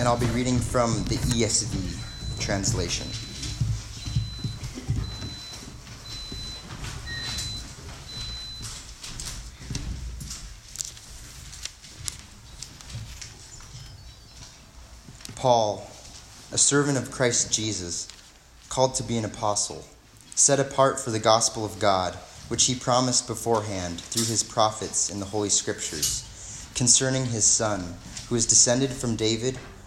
and I'll be reading from the ESV translation. Paul, a servant of Christ Jesus, called to be an apostle, set apart for the gospel of God, which he promised beforehand through his prophets in the Holy Scriptures, concerning his Son, who is descended from David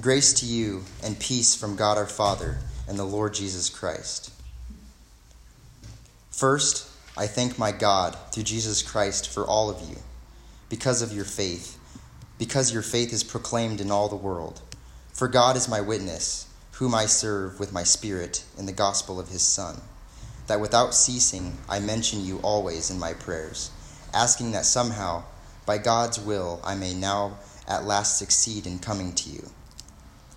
grace to you and peace from God our Father and the Lord Jesus Christ. First, I thank my God through Jesus Christ for all of you, because of your faith, because your faith is proclaimed in all the world. For God is my witness, whom I serve with my spirit in the gospel of his Son, that without ceasing I mention you always in my prayers, asking that somehow, by God's will, I may now at last succeed in coming to you.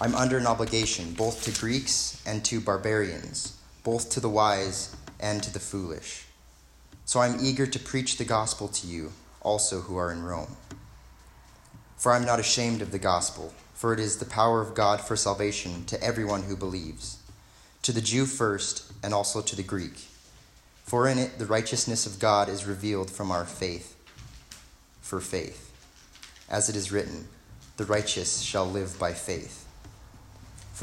I'm under an obligation both to Greeks and to barbarians, both to the wise and to the foolish. So I'm eager to preach the gospel to you also who are in Rome. For I'm not ashamed of the gospel for it is the power of God for salvation to everyone who believes, to the Jew first, and also to the Greek. For in it the righteousness of God is revealed from our faith, for faith. As it is written, the righteous shall live by faith.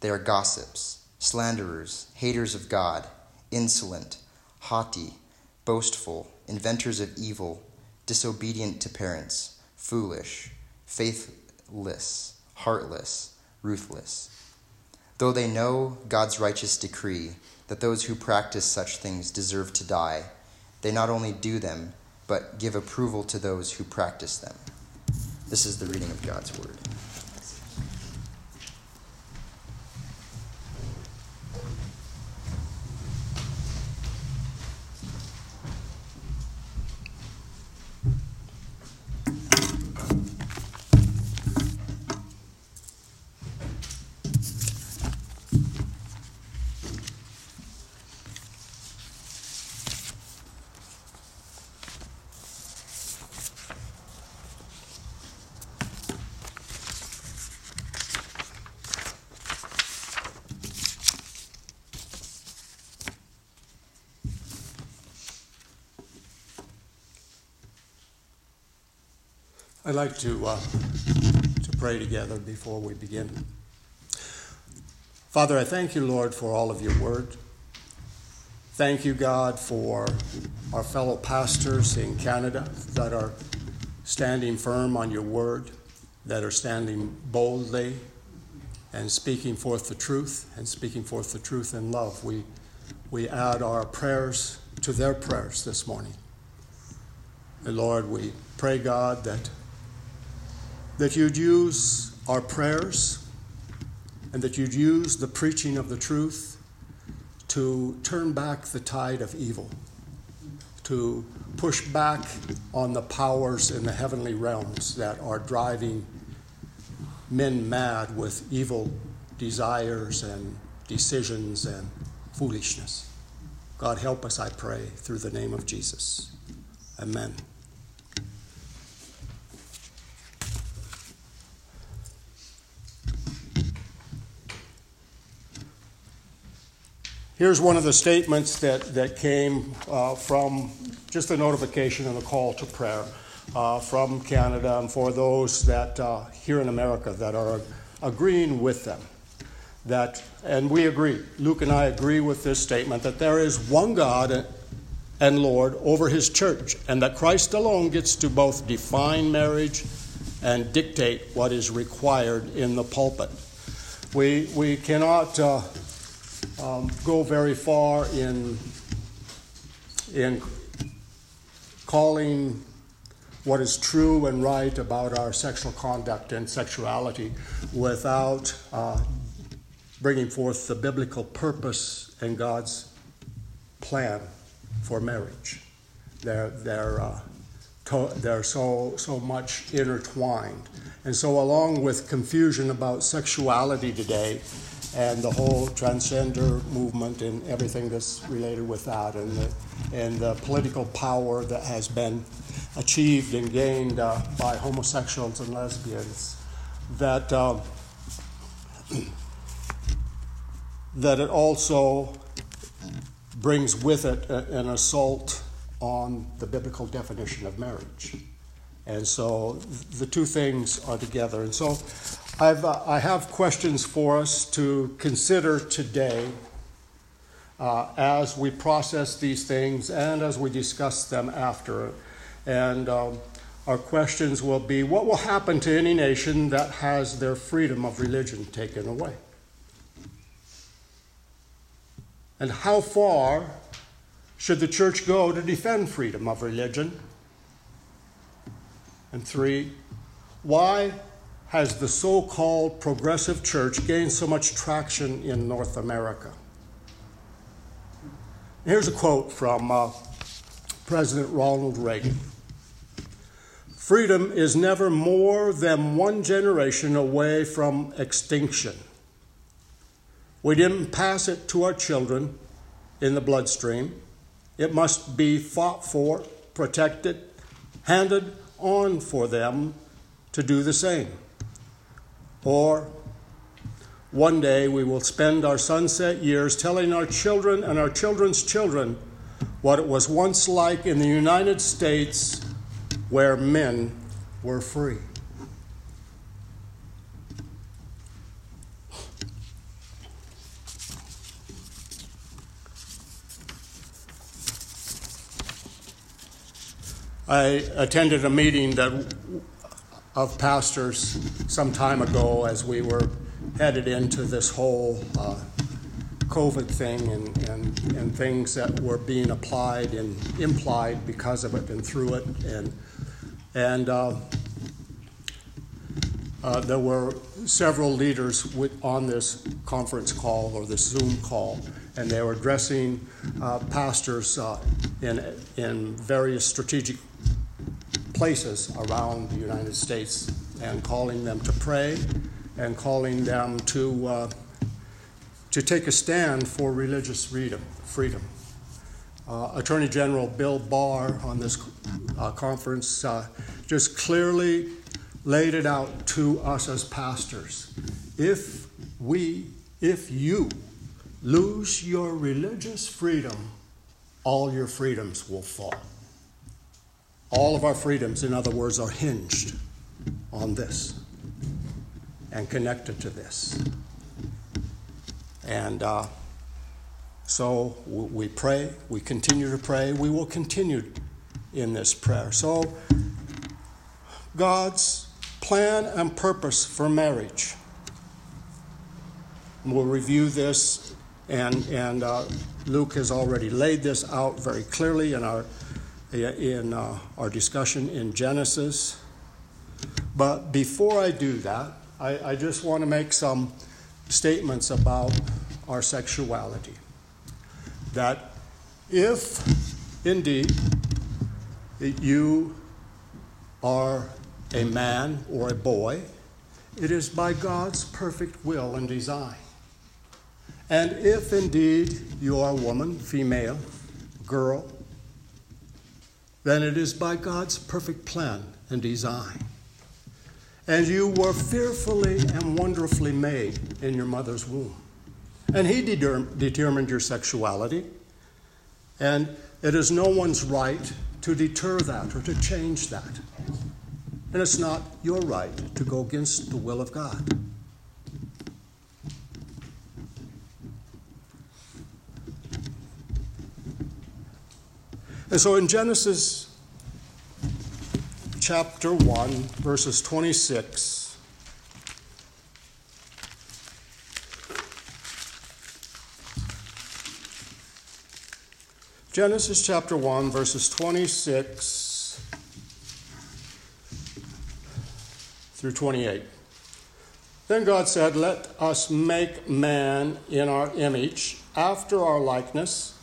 They are gossips, slanderers, haters of God, insolent, haughty, boastful, inventors of evil, disobedient to parents, foolish faithless, heartless, ruthless. Though they know God's righteous decree that those who practice such things deserve to die, they not only do them, but give approval to those who practice them. This is the reading of God's word. I'd like to, uh, to pray together before we begin. Father, I thank you, Lord, for all of your word. Thank you, God, for our fellow pastors in Canada that are standing firm on your word, that are standing boldly and speaking forth the truth and speaking forth the truth in love. We, we add our prayers to their prayers this morning. And Lord, we pray, God, that, that you'd use our prayers and that you'd use the preaching of the truth to turn back the tide of evil, to push back on the powers in the heavenly realms that are driving men mad with evil desires and decisions and foolishness. God, help us, I pray, through the name of Jesus. Amen. Here's one of the statements that, that came uh, from just a notification and a call to prayer uh, from Canada and for those that uh, here in America that are agreeing with them. That, and we agree, Luke and I agree with this statement that there is one God and Lord over his church, and that Christ alone gets to both define marriage and dictate what is required in the pulpit. We, we cannot uh, um, go very far in, in calling what is true and right about our sexual conduct and sexuality without uh, bringing forth the biblical purpose and God's plan for marriage. They're, they're, uh, to, they're so, so much intertwined. And so, along with confusion about sexuality today, and the whole transgender movement and everything that's related with that, and the, and the political power that has been achieved and gained uh, by homosexuals and lesbians, that, um, that it also brings with it a, an assault on the biblical definition of marriage. And so the two things are together. And so I've, uh, I have questions for us to consider today uh, as we process these things and as we discuss them after. And um, our questions will be what will happen to any nation that has their freedom of religion taken away? And how far should the church go to defend freedom of religion? And three, why has the so called progressive church gained so much traction in North America? Here's a quote from uh, President Ronald Reagan Freedom is never more than one generation away from extinction. We didn't pass it to our children in the bloodstream. It must be fought for, protected, handed on for them to do the same. Or one day we will spend our sunset years telling our children and our children's children what it was once like in the United States where men were free. I attended a meeting that of pastors some time ago as we were headed into this whole uh, COVID thing and, and, and things that were being applied and implied because of it and through it. And, and uh, uh, there were several leaders with, on this conference call or this Zoom call, and they were addressing uh, pastors uh, in, in various strategic places around the United States and calling them to pray and calling them to, uh, to take a stand for religious freedom. freedom. Uh, Attorney General Bill Barr on this uh, conference uh, just clearly laid it out to us as pastors. If we, if you lose your religious freedom, all your freedoms will fall. All of our freedoms, in other words, are hinged on this and connected to this. And uh, so we pray, we continue to pray, we will continue in this prayer. So, God's plan and purpose for marriage. We'll review this, and, and uh, Luke has already laid this out very clearly in our, in, uh, our discussion in Genesis. But before I do that, I, I just want to make some statements about our sexuality. That if indeed you are a man or a boy, it is by God's perfect will and design. And if indeed you are a woman, female, girl, then it is by God's perfect plan and design. And you were fearfully and wonderfully made in your mother's womb. And He determined your sexuality. And it is no one's right to deter that or to change that. And it's not your right to go against the will of God. And so in Genesis chapter 1, verses 26. Genesis chapter 1, verses 26 through 28. Then God said, Let us make man in our image, after our likeness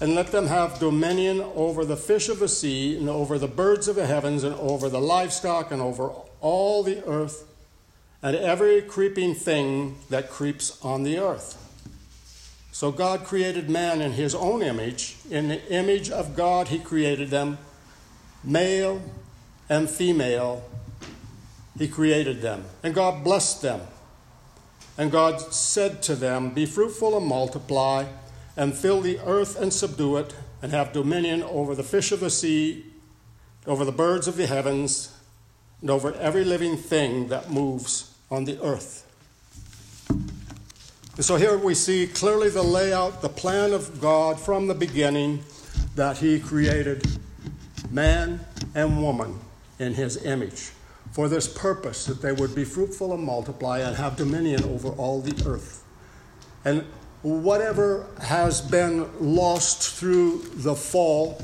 and let them have dominion over the fish of the sea, and over the birds of the heavens, and over the livestock, and over all the earth, and every creeping thing that creeps on the earth. So God created man in his own image. In the image of God, he created them, male and female, he created them. And God blessed them. And God said to them, Be fruitful and multiply and fill the earth and subdue it, and have dominion over the fish of the sea, over the birds of the heavens, and over every living thing that moves on the earth. And so here we see clearly the layout, the plan of God from the beginning that He created man and woman in His image for this purpose that they would be fruitful and multiply and have dominion over all the earth. And whatever has been lost through the fall,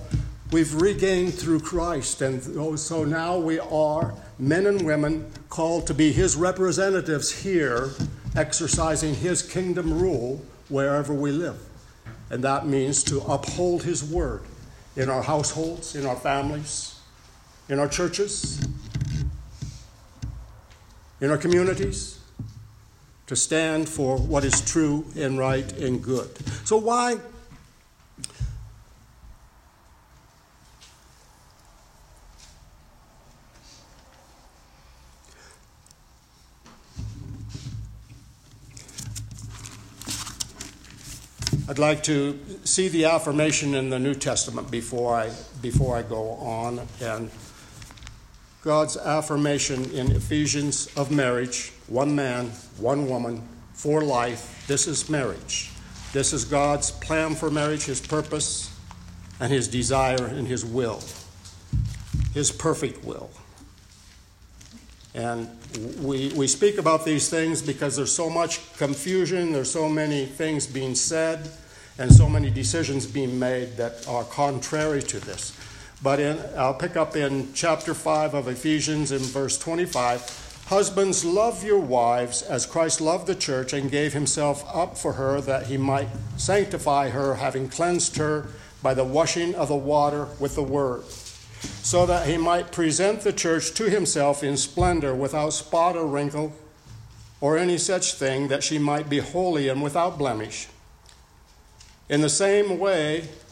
we've regained through Christ. And oh, so now we are men and women called to be his representatives here, exercising his kingdom rule wherever we live. And that means to uphold his word in our households, in our families, in our churches, in our communities to stand for what is true and right and good. So, why? I'd like to see the affirmation in the New Testament before I, before I go on. And God's affirmation in Ephesians of marriage one man, one woman, for life. This is marriage. This is God's plan for marriage, His purpose, and His desire and His will, His perfect will. And we, we speak about these things because there's so much confusion, there's so many things being said, and so many decisions being made that are contrary to this. But in, I'll pick up in chapter 5 of Ephesians in verse 25. Husbands, love your wives as Christ loved the church and gave himself up for her that he might sanctify her, having cleansed her by the washing of the water with the word, so that he might present the church to himself in splendor, without spot or wrinkle or any such thing, that she might be holy and without blemish. In the same way,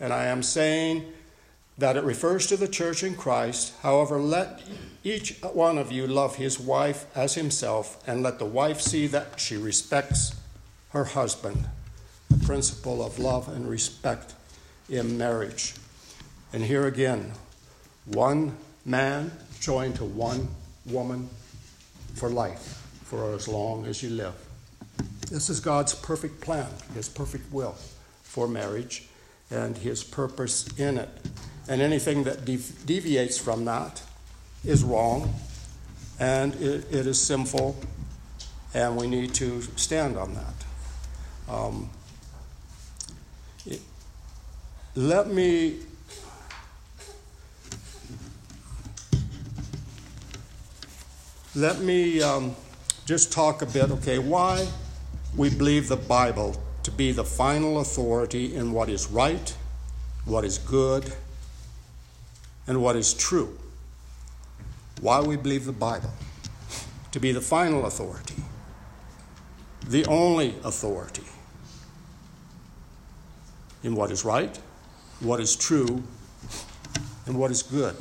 and I am saying that it refers to the church in Christ. However, let each one of you love his wife as himself, and let the wife see that she respects her husband. The principle of love and respect in marriage. And here again, one man joined to one woman for life, for as long as you live. This is God's perfect plan, His perfect will for marriage, and His purpose in it. And anything that dev- deviates from that is wrong, and it, it is sinful, and we need to stand on that. Um, it, let me let me um, just talk a bit, okay, why we believe the Bible to be the final authority in what is right, what is good, and what is true. Why we believe the Bible to be the final authority, the only authority in what is right, what is true, and what is good.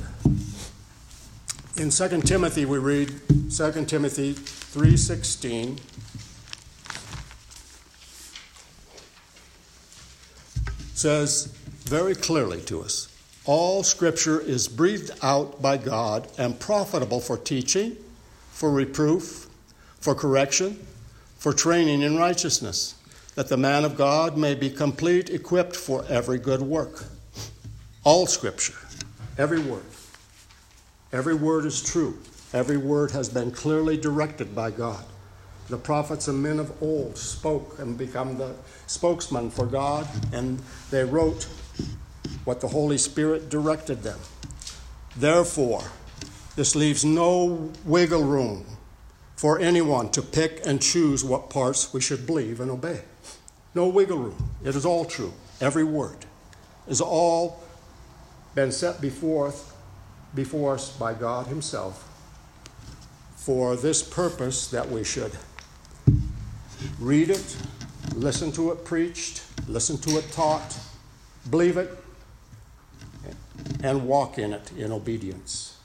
In 2 Timothy we read 2 Timothy 3:16 says very clearly to us all scripture is breathed out by God and profitable for teaching, for reproof, for correction, for training in righteousness, that the man of God may be complete, equipped for every good work. All scripture, every word. Every word is true. Every word has been clearly directed by God. The prophets and men of old spoke and become the spokesman for God, and they wrote what the Holy Spirit directed them. Therefore, this leaves no wiggle room for anyone to pick and choose what parts we should believe and obey. No wiggle room. It is all true. Every word is all been set before, before us by God Himself for this purpose that we should read it, listen to it preached, listen to it taught, believe it, and walk in it in obedience.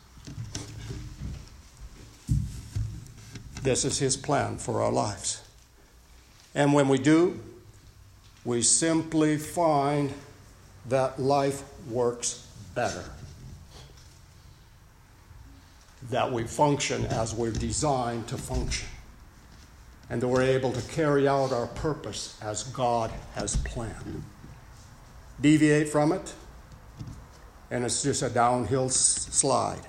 This is His plan for our lives. And when we do, we simply find that life works better. That we function as we're designed to function. And that we're able to carry out our purpose as God has planned. Deviate from it, and it's just a downhill slide.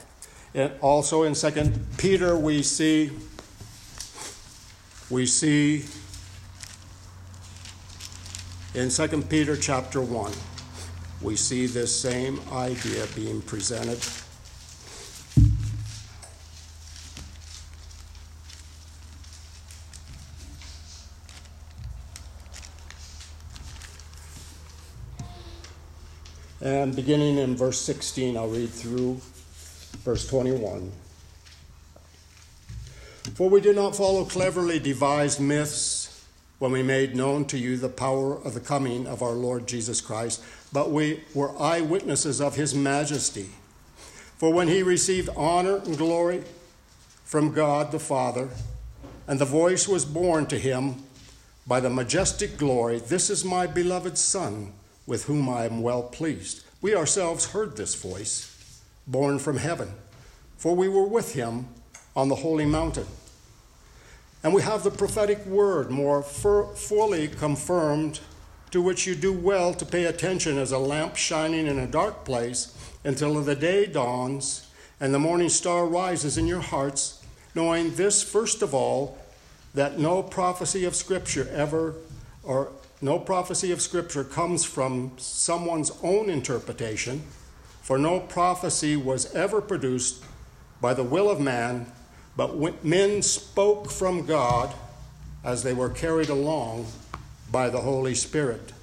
And also in Second Peter, we see we see in 2 Peter chapter 1, we see this same idea being presented. And beginning in verse 16, I'll read through verse 21. For we did not follow cleverly devised myths when we made known to you the power of the coming of our Lord Jesus Christ, but we were eyewitnesses of his majesty. For when he received honor and glory from God the Father, and the voice was borne to him by the majestic glory, This is my beloved Son, with whom I am well pleased. We ourselves heard this voice, born from heaven, for we were with him on the holy mountain. And we have the prophetic word more fully confirmed, to which you do well to pay attention as a lamp shining in a dark place until the day dawns and the morning star rises in your hearts, knowing this first of all, that no prophecy of Scripture ever, or no prophecy of Scripture comes from someone's own interpretation, for no prophecy was ever produced by the will of man but men spoke from God as they were carried along by the Holy Spirit.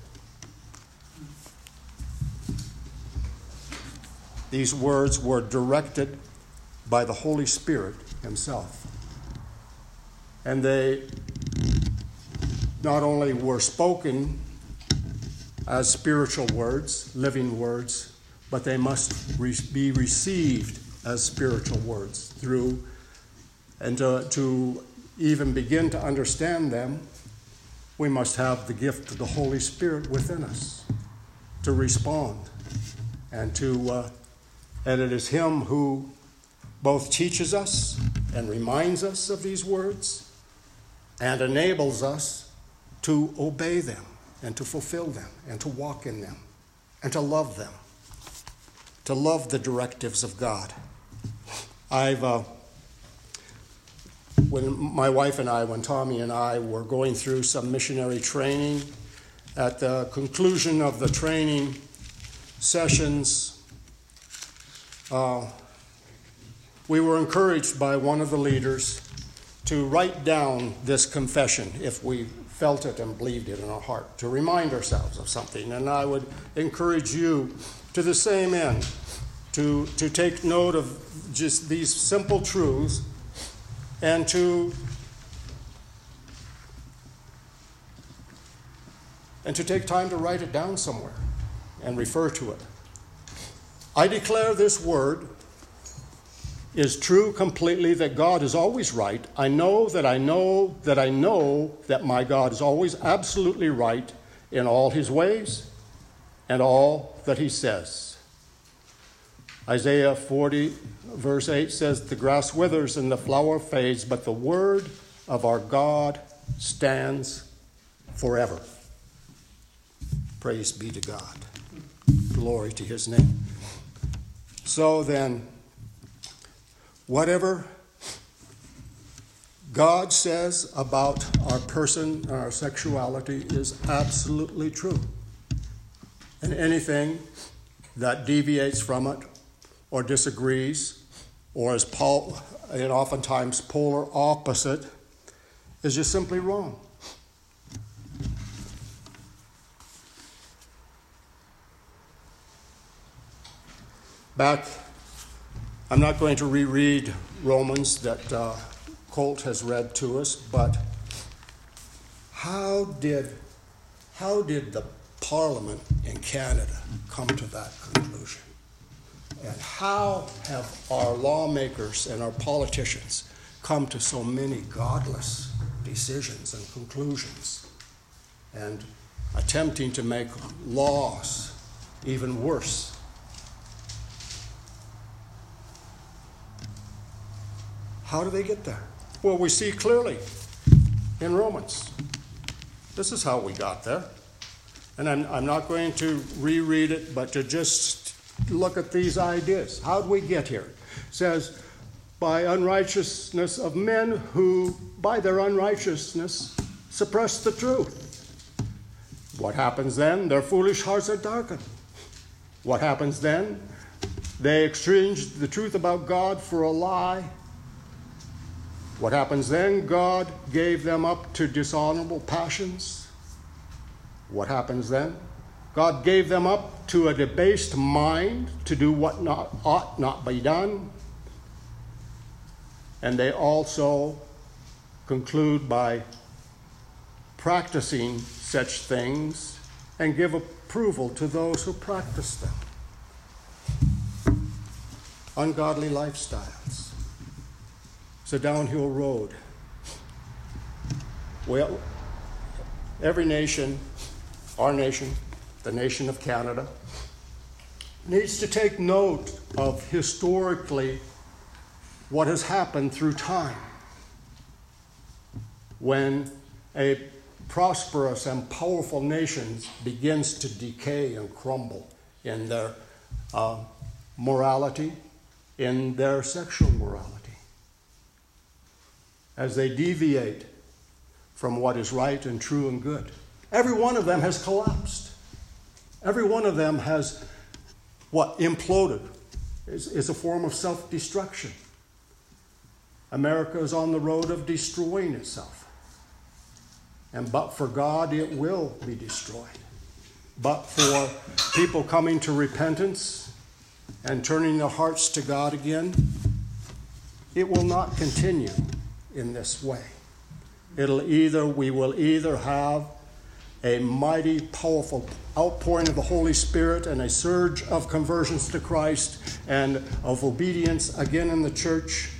These words were directed by the Holy Spirit Himself. And they not only were spoken as spiritual words, living words, but they must re- be received as spiritual words through, and to, to even begin to understand them, we must have the gift of the Holy Spirit within us to respond and to, uh, and it is Him who both teaches us and reminds us of these words and enables us to obey them and to fulfill them and to walk in them and to love them, to love the directives of God. I've, uh, when my wife and I, when Tommy and I were going through some missionary training, at the conclusion of the training sessions, uh, we were encouraged by one of the leaders to write down this confession if we felt it and believed it in our heart, to remind ourselves of something. And I would encourage you to the same end to, to take note of just these simple truths and to and to take time to write it down somewhere and refer to it. I declare this word is true completely that God is always right. I know that I know that I know that my God is always absolutely right in all his ways and all that he says. Isaiah 40, verse 8 says, The grass withers and the flower fades, but the word of our God stands forever. Praise be to God. Glory to his name. So then, whatever God says about our person, our sexuality, is absolutely true. And anything that deviates from it or disagrees, or is Paul, and oftentimes polar opposite, is just simply wrong. Back I'm not going to reread Romans that uh, Colt has read to us, but how did, how did the Parliament in Canada come to that conclusion? And how have our lawmakers and our politicians come to so many godless decisions and conclusions and attempting to make laws even worse How do they get there? Well, we see clearly in Romans. This is how we got there. And I'm, I'm not going to reread it, but to just look at these ideas. How did we get here? It says, by unrighteousness of men who, by their unrighteousness, suppress the truth. What happens then? Their foolish hearts are darkened. What happens then? They exchange the truth about God for a lie what happens then? God gave them up to dishonorable passions. What happens then? God gave them up to a debased mind to do what not, ought not be done. And they also conclude by practicing such things and give approval to those who practice them. Ungodly lifestyles. It's a downhill road. Well, every nation, our nation, the nation of Canada, needs to take note of historically what has happened through time. When a prosperous and powerful nation begins to decay and crumble in their uh, morality, in their sexual morality as they deviate from what is right and true and good. Every one of them has collapsed. Every one of them has what? Imploded. Is, is a form of self destruction. America is on the road of destroying itself. And but for God, it will be destroyed. But for people coming to repentance and turning their hearts to God again, it will not continue in this way. It'll either, we will either have a mighty, powerful outpouring of the Holy Spirit and a surge of conversions to Christ and of obedience again in the church,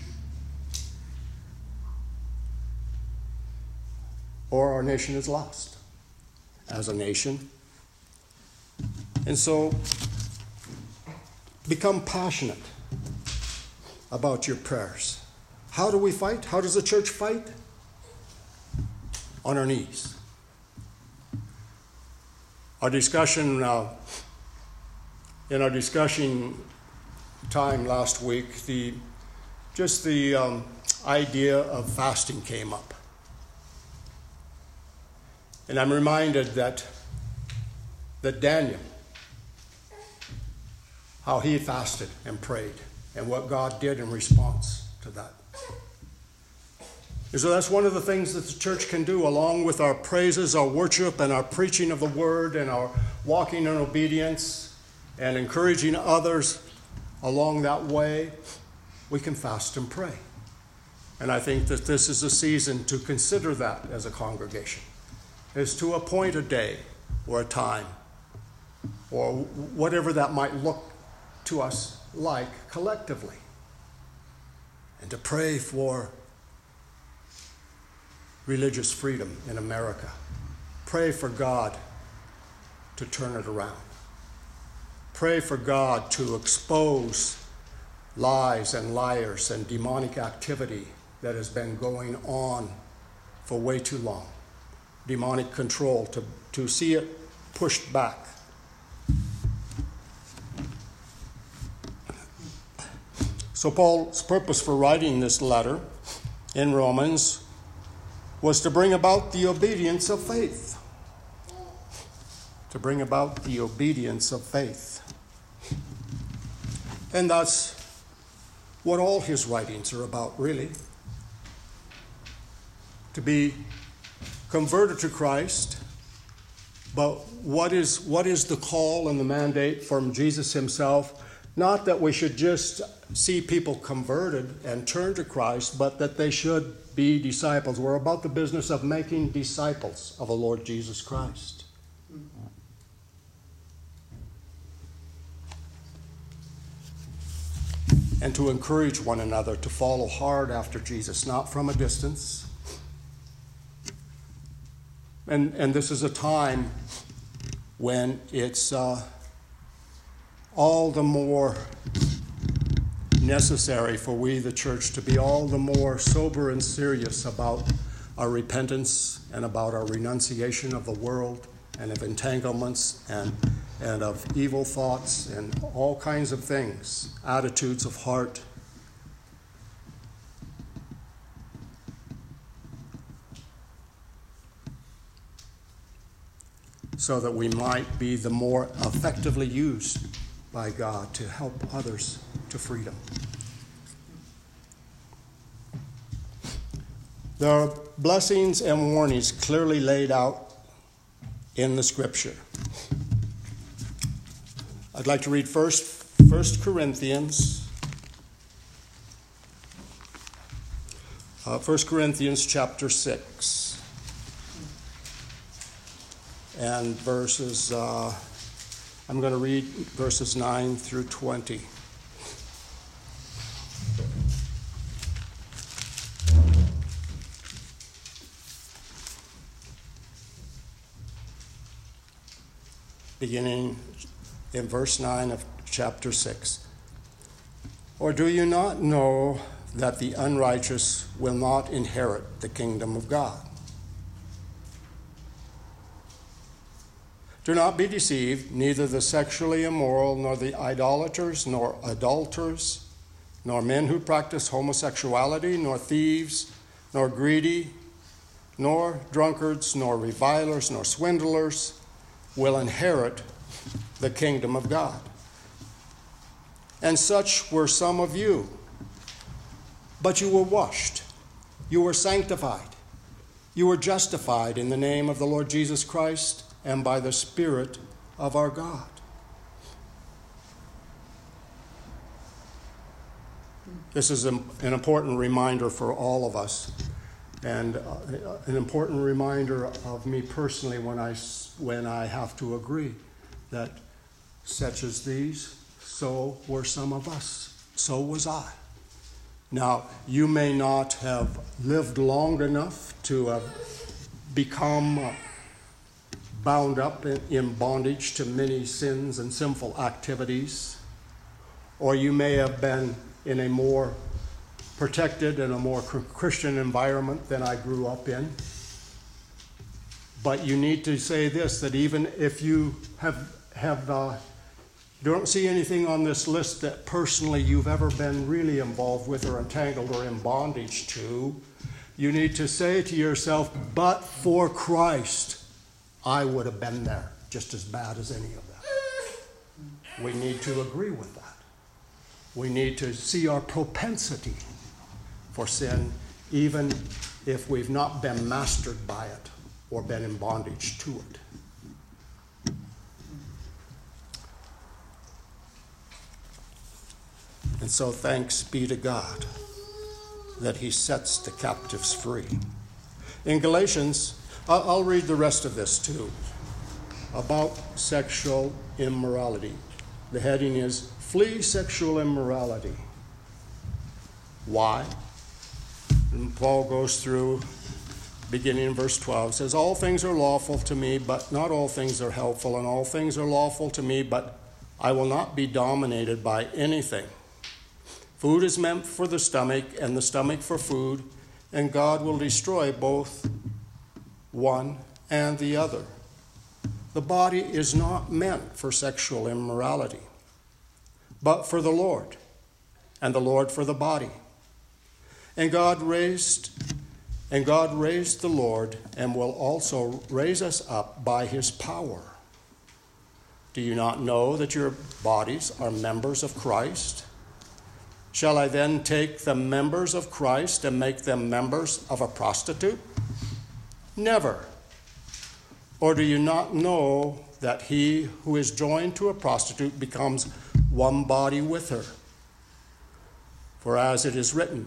or our nation is lost as a nation. And so, become passionate about your prayers. How do we fight? How does the church fight? On our knees. Our discussion, uh, in our discussion time last week, the just the um, idea of fasting came up. And I'm reminded that, that Daniel, how he fasted and prayed, and what God did in response to that. And so that's one of the things that the church can do, along with our praises, our worship, and our preaching of the word, and our walking in obedience, and encouraging others along that way. We can fast and pray. And I think that this is a season to consider that as a congregation is to appoint a day or a time or whatever that might look to us like collectively and to pray for religious freedom in America. Pray for God to turn it around. Pray for God to expose lies and liars and demonic activity that has been going on for way too long demonic control, to, to see it pushed back. So, Paul's purpose for writing this letter in Romans was to bring about the obedience of faith. To bring about the obedience of faith. And that's what all his writings are about, really. To be converted to Christ, but what is, what is the call and the mandate from Jesus himself? Not that we should just see people converted and turn to Christ, but that they should be disciples. We're about the business of making disciples of the Lord Jesus Christ. And to encourage one another to follow hard after Jesus, not from a distance and, and this is a time when it's uh, all the more necessary for we, the church, to be all the more sober and serious about our repentance and about our renunciation of the world and of entanglements and, and of evil thoughts and all kinds of things, attitudes of heart. So that we might be the more effectively used by God to help others to freedom. There are blessings and warnings clearly laid out in the scripture. I'd like to read first 1 Corinthians. Uh, 1 Corinthians chapter 6 and verses, uh, I'm going to read verses 9 through 20. Beginning in verse 9 of chapter 6. Or do you not know that the unrighteous will not inherit the kingdom of God? Do not be deceived, neither the sexually immoral, nor the idolaters, nor adulterers, nor men who practice homosexuality, nor thieves, nor greedy, nor drunkards, nor revilers, nor swindlers will inherit the kingdom of God. And such were some of you. But you were washed, you were sanctified, you were justified in the name of the Lord Jesus Christ and by the Spirit of our God. This is an important reminder for all of us, and uh, an important reminder of me personally when I, when I have to agree that such as these, so were some of us, so was I. Now, you may not have lived long enough to have become uh, bound up in bondage to many sins and sinful activities, or you may have been in a more protected in a more Christian environment than I grew up in. But you need to say this that even if you have, have uh, don't see anything on this list that personally you've ever been really involved with or entangled or in bondage to, you need to say to yourself, but for Christ, I would have been there just as bad as any of them. We need to agree with that. We need to see our propensity for sin, even if we've not been mastered by it or been in bondage to it. And so, thanks be to God that He sets the captives free. In Galatians, I'll read the rest of this too about sexual immorality. The heading is Flee sexual immorality. Why? And Paul goes through, beginning in verse 12, says, All things are lawful to me, but not all things are helpful, and all things are lawful to me, but I will not be dominated by anything. Food is meant for the stomach, and the stomach for food, and God will destroy both one and the other. The body is not meant for sexual immorality but for the Lord, and the Lord for the body. And God raised and God raised the Lord and will also raise us up by his power. Do you not know that your bodies are members of Christ? Shall I then take the members of Christ and make them members of a prostitute? Never. Or do you not know that he who is joined to a prostitute becomes one body with her. For as it is written,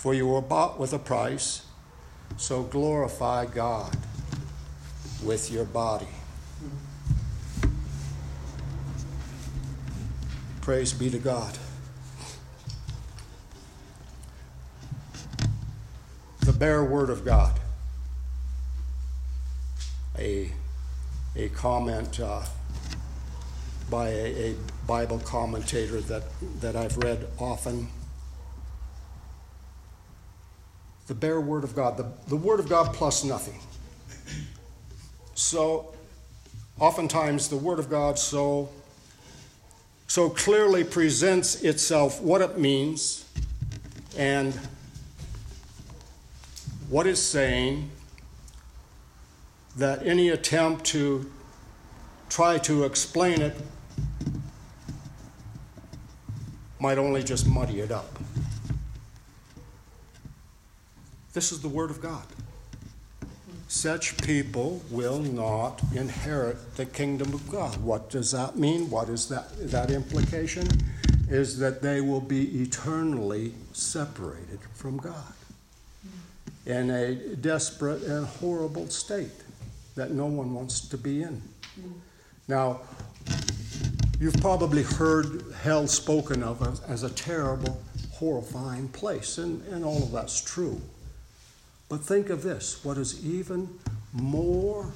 for you were bought with a price. So glorify God with your body. Praise be to God. The bare word of God. A a comment uh, by a, a, Bible commentator that, that I've read often. The bare Word of God, the, the Word of God plus nothing. So, oftentimes, the Word of God so, so clearly presents itself what it means and what it's saying that any attempt to try to explain it might only just muddy it up. This is the Word of God. Such people will not inherit the kingdom of God. What does that mean? What is that, that implication? Is that they will be eternally separated from God in a desperate and horrible state that no one wants to be in. Now, you've probably heard hell spoken of as, as a terrible, horrifying place, and, and all of that's true. But think of this what is even more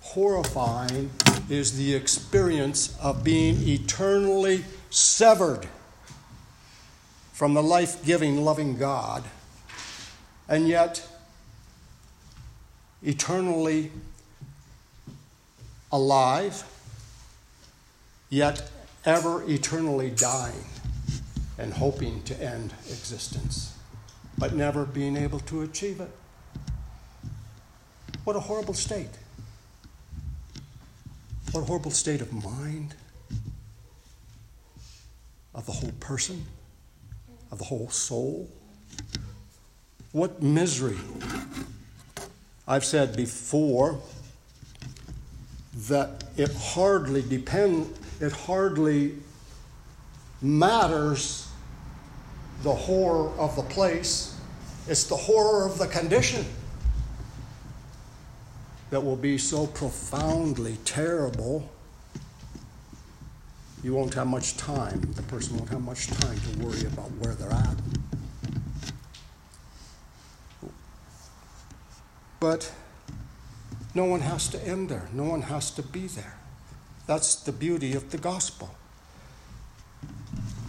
horrifying is the experience of being eternally severed from the life giving, loving God, and yet eternally alive, yet ever eternally dying. and hoping to end existence, but never being able to achieve it. What a horrible state. What a horrible state of mind, of the whole person, of the whole soul. What misery. I've said before that it hardly depend it hardly matters the horror of the place it's the horror of the condition that will be so profoundly terrible you won't have much time the person won't have much time to worry about where they're at but no one has to end there, no one has to be there. That's the beauty of the gospel.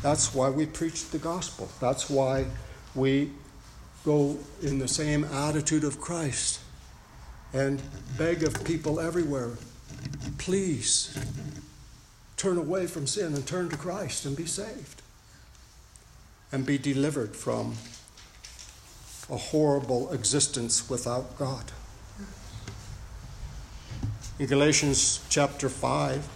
That's why we preach the gospel. That's why we go in the same attitude of Christ and beg of people everywhere please turn away from sin and turn to Christ and be saved and be delivered from a horrible existence without God. In Galatians chapter 5,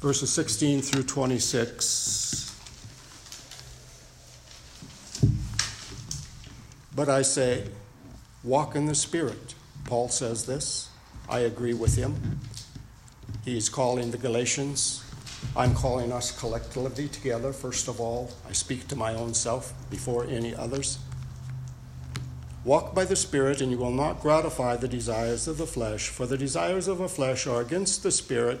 verses 16 through 26. But I say, walk in the Spirit. Paul says this. I agree with him. He's calling the Galatians. I'm calling us collectively together. First of all, I speak to my own self before any others. Walk by the Spirit, and you will not gratify the desires of the flesh, for the desires of the flesh are against the Spirit,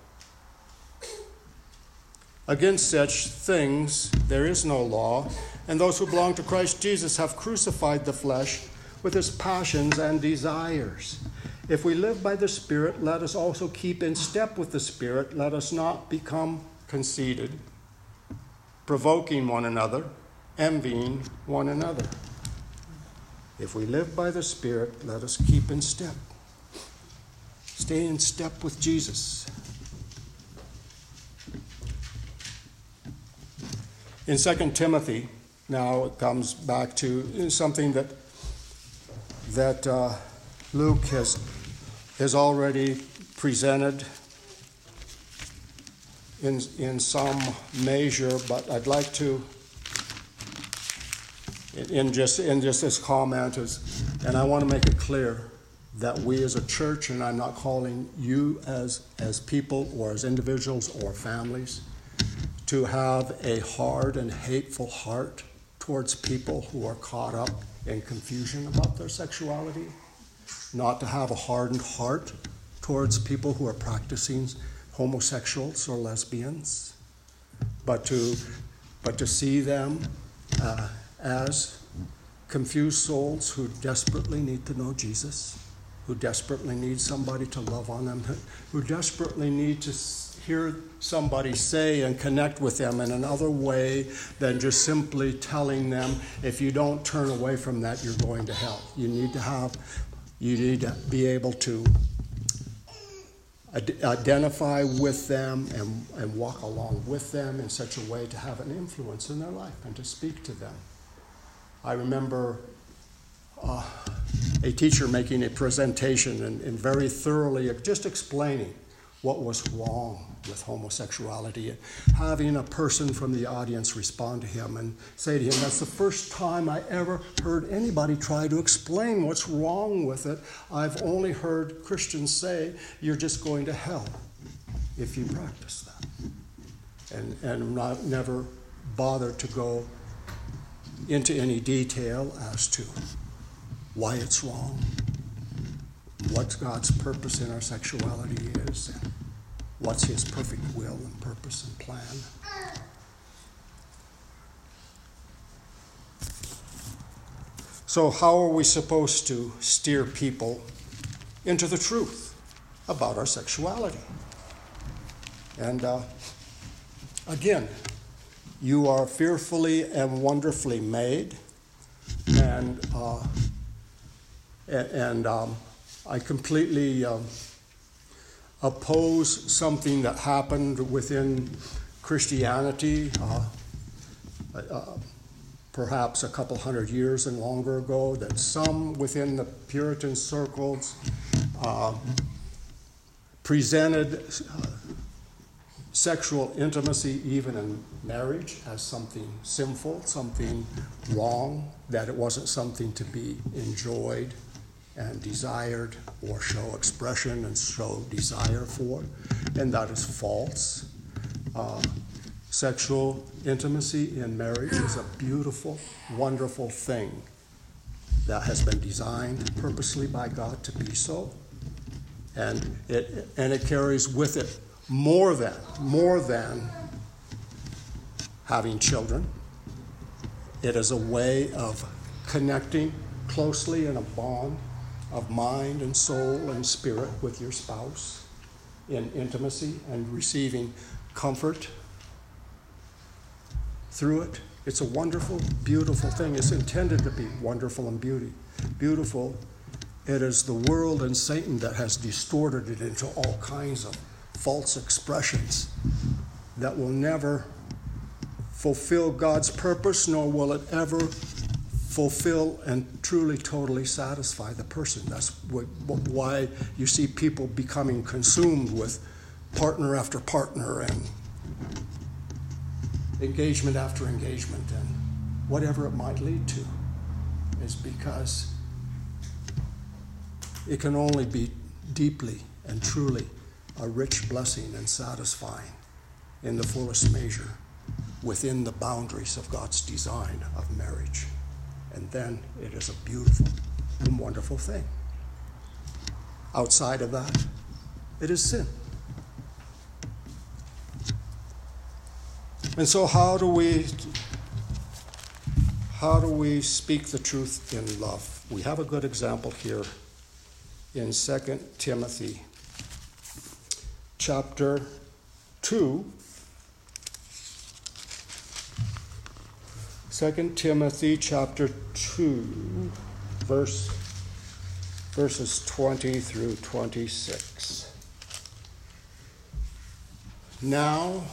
Against such things there is no law, and those who belong to Christ Jesus have crucified the flesh with its passions and desires. If we live by the Spirit, let us also keep in step with the Spirit. Let us not become conceited, provoking one another, envying one another. If we live by the Spirit, let us keep in step. Stay in step with Jesus. In 2 Timothy, now it comes back to something that that uh, Luke has, has already presented in, in some measure, but I'd like to, in just, in just this comment, is, and I want to make it clear that we as a church, and I'm not calling you as, as people or as individuals or families, to have a hard and hateful heart towards people who are caught up in confusion about their sexuality, not to have a hardened heart towards people who are practicing homosexuals or lesbians, but to, but to see them uh, as confused souls who desperately need to know Jesus, who desperately need somebody to love on them, who desperately need to hear somebody say and connect with them in another way than just simply telling them if you don't turn away from that you're going to hell. You need to have you need to be able to identify with them and, and walk along with them in such a way to have an influence in their life and to speak to them. I remember uh, a teacher making a presentation and, and very thoroughly just explaining what was wrong with homosexuality having a person from the audience respond to him and say to him, That's the first time I ever heard anybody try to explain what's wrong with it. I've only heard Christians say, You're just going to hell if you practice that. And, and not, never bother to go into any detail as to why it's wrong, what God's purpose in our sexuality is, and what's His perfect will and purpose and plan. So, how are we supposed to steer people into the truth about our sexuality? And uh, again, you are fearfully and wonderfully made, and uh, and um, I completely um, oppose something that happened within Christianity, uh, uh, perhaps a couple hundred years and longer ago, that some within the Puritan circles uh, presented sexual intimacy, even in marriage, as something sinful, something wrong, that it wasn't something to be enjoyed and desired or show expression and show desire for, and that is false. Uh, sexual intimacy in marriage is a beautiful, wonderful thing that has been designed purposely by God to be so. And it, and it carries with it more than, more than having children. It is a way of connecting closely in a bond of mind and soul and spirit with your spouse in intimacy and receiving comfort through it. It's a wonderful, beautiful thing. It's intended to be wonderful and beauty. Beautiful. It is the world and Satan that has distorted it into all kinds of false expressions that will never fulfill God's purpose, nor will it ever fulfill and truly, totally satisfy the person. That's what, why you see people becoming consumed with partner after partner and engagement after engagement and whatever it might lead to, is because it can only be deeply and truly a rich blessing and satisfying in the fullest measure within the boundaries of God's design of marriage. And then it is a beautiful and wonderful thing. Outside of that, it is sin. And so how do we how do we speak the truth in love? We have a good example here in 2 Timothy chapter 2 2 Timothy chapter 2, verse, verses 20 through 26. Now,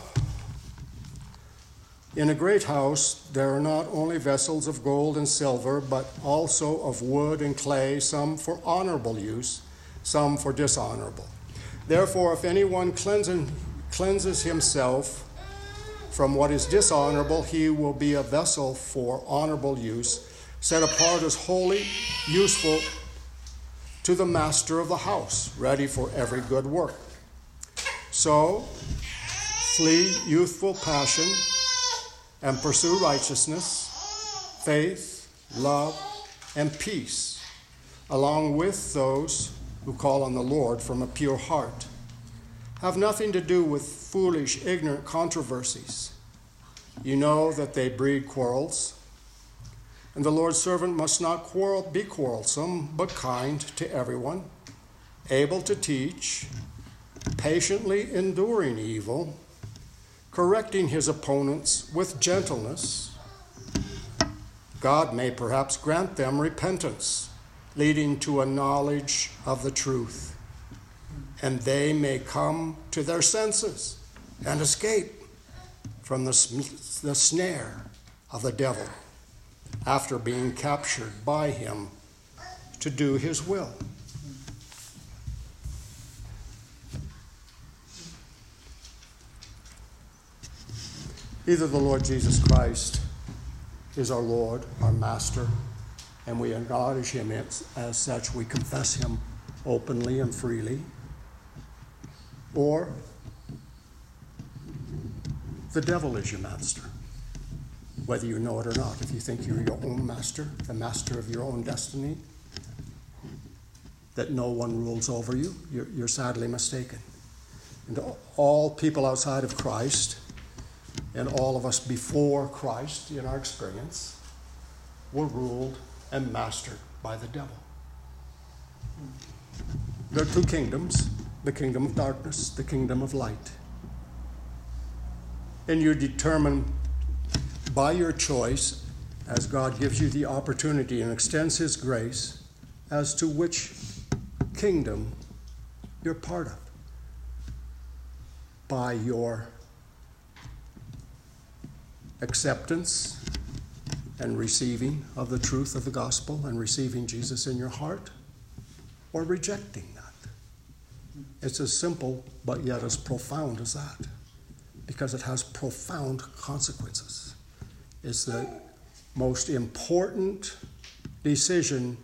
in a great house there are not only vessels of gold and silver, but also of wood and clay, some for honorable use, some for dishonorable. Therefore, if anyone cleanses himself, from what is dishonorable, he will be a vessel for honorable use, set apart as holy, useful to the master of the house, ready for every good work. So, flee youthful passion and pursue righteousness, faith, love, and peace, along with those who call on the Lord from a pure heart have nothing to do with foolish, ignorant controversies. You know that they breed quarrels. And the Lord's servant must not quarrel, be quarrelsome, but kind to everyone, able to teach, patiently enduring evil, correcting his opponents with gentleness. God may perhaps grant them repentance, leading to a knowledge of the truth and they may come to their senses and escape from the, the snare of the devil. after being captured by him to do his will. Either the Lord Jesus Christ is our Lord, our Master, and we acknowledge him as, as such, we confess him openly and freely, or the devil is your master, whether you know it or not. If you think you're your own master, the master of your own destiny, that no one rules over you, you're, you're sadly mistaken. And all people outside of Christ, and all of us before Christ in our experience, were ruled and mastered by the devil. There are two kingdoms the kingdom of darkness, the kingdom of light and you're determined by your choice, as God gives you the opportunity and extends His grace, as to which kingdom you're part of by your acceptance and receiving of the truth of the gospel and receiving Jesus in your heart or rejecting. It's as simple but yet as profound as that because it has profound consequences. It's the most important decision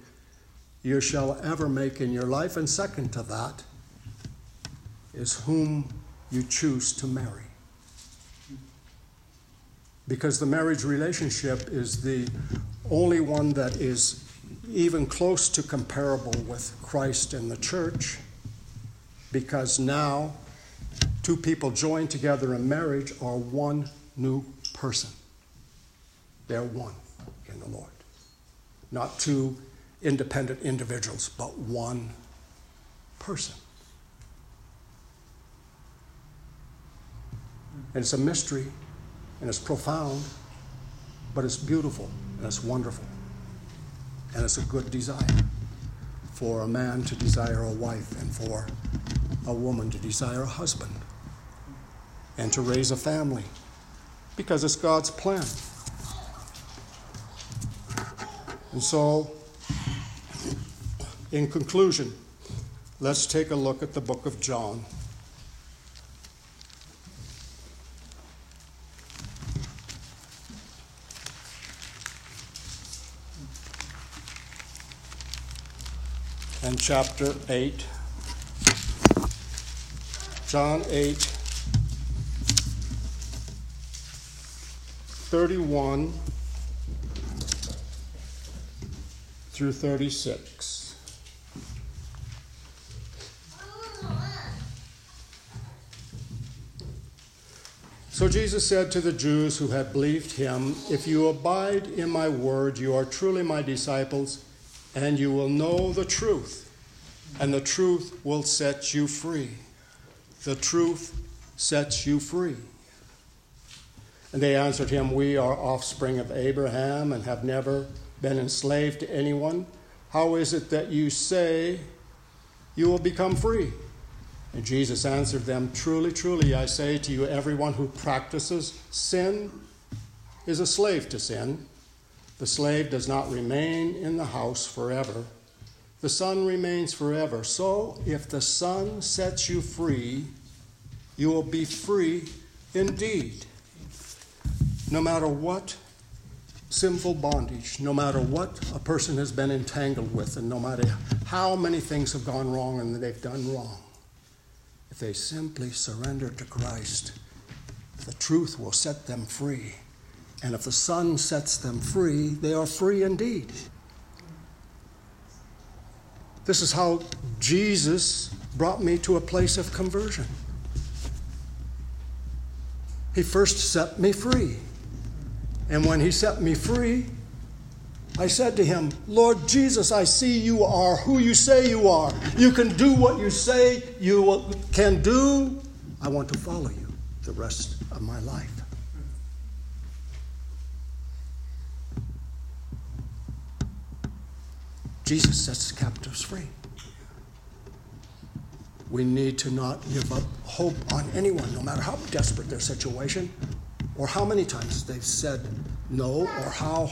you shall ever make in your life. And second to that is whom you choose to marry. Because the marriage relationship is the only one that is even close to comparable with Christ and the church, because now two people joined together in marriage are one new person. They're one in the Lord. Not two independent individuals, but one person. And it's a mystery and it's profound, but it's beautiful and it's wonderful. And it's a good desire for a man to desire a wife and for a woman to desire a husband and to raise a family because it's God's plan. And so, in conclusion, let's take a look at the book of John. And chapter 8. John 8. 31 through 36. So Jesus said to the Jews who had believed him, If you abide in my word, you are truly my disciples, and you will know the truth, and the truth will set you free. The truth sets you free. And they answered him, We are offspring of Abraham and have never been enslaved to anyone. How is it that you say you will become free? And Jesus answered them, Truly, truly, I say to you, everyone who practices sin is a slave to sin. The slave does not remain in the house forever. The Son remains forever. So, if the Son sets you free, you will be free indeed no matter what sinful bondage, no matter what a person has been entangled with, and no matter how many things have gone wrong and they've done wrong, if they simply surrender to Christ, the truth will set them free. And if the Son sets them free, they are free indeed. This is how Jesus brought me to a place of conversion. He first set me free. And when he set me free, I said to him, Lord Jesus, I see you are who you say you are. You can do what you say you can do. I want to follow you the rest of my life. Jesus sets captives free. We need to not give up hope on anyone, no matter how desperate their situation or how many times they've said no, or how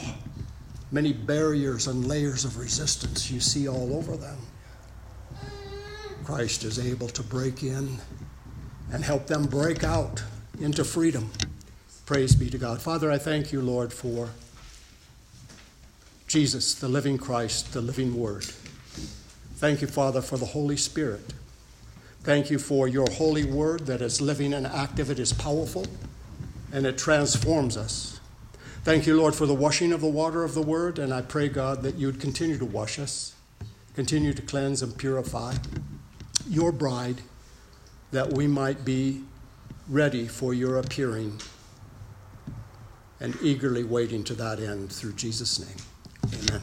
many barriers and layers of resistance you see all over them. Christ is able to break in and help them break out into freedom. Praise be to God. Father, I thank you, Lord, for Jesus, the living Christ, the living Word. Thank you, Father, for the Holy Spirit. Thank you for your holy word that is living and active, it is powerful, and it transforms us. Thank you, Lord, for the washing of the water of the word, and I pray, God, that you would continue to wash us, continue to cleanse and purify your bride, that we might be ready for your appearing and eagerly waiting to that end through Jesus' name. Amen.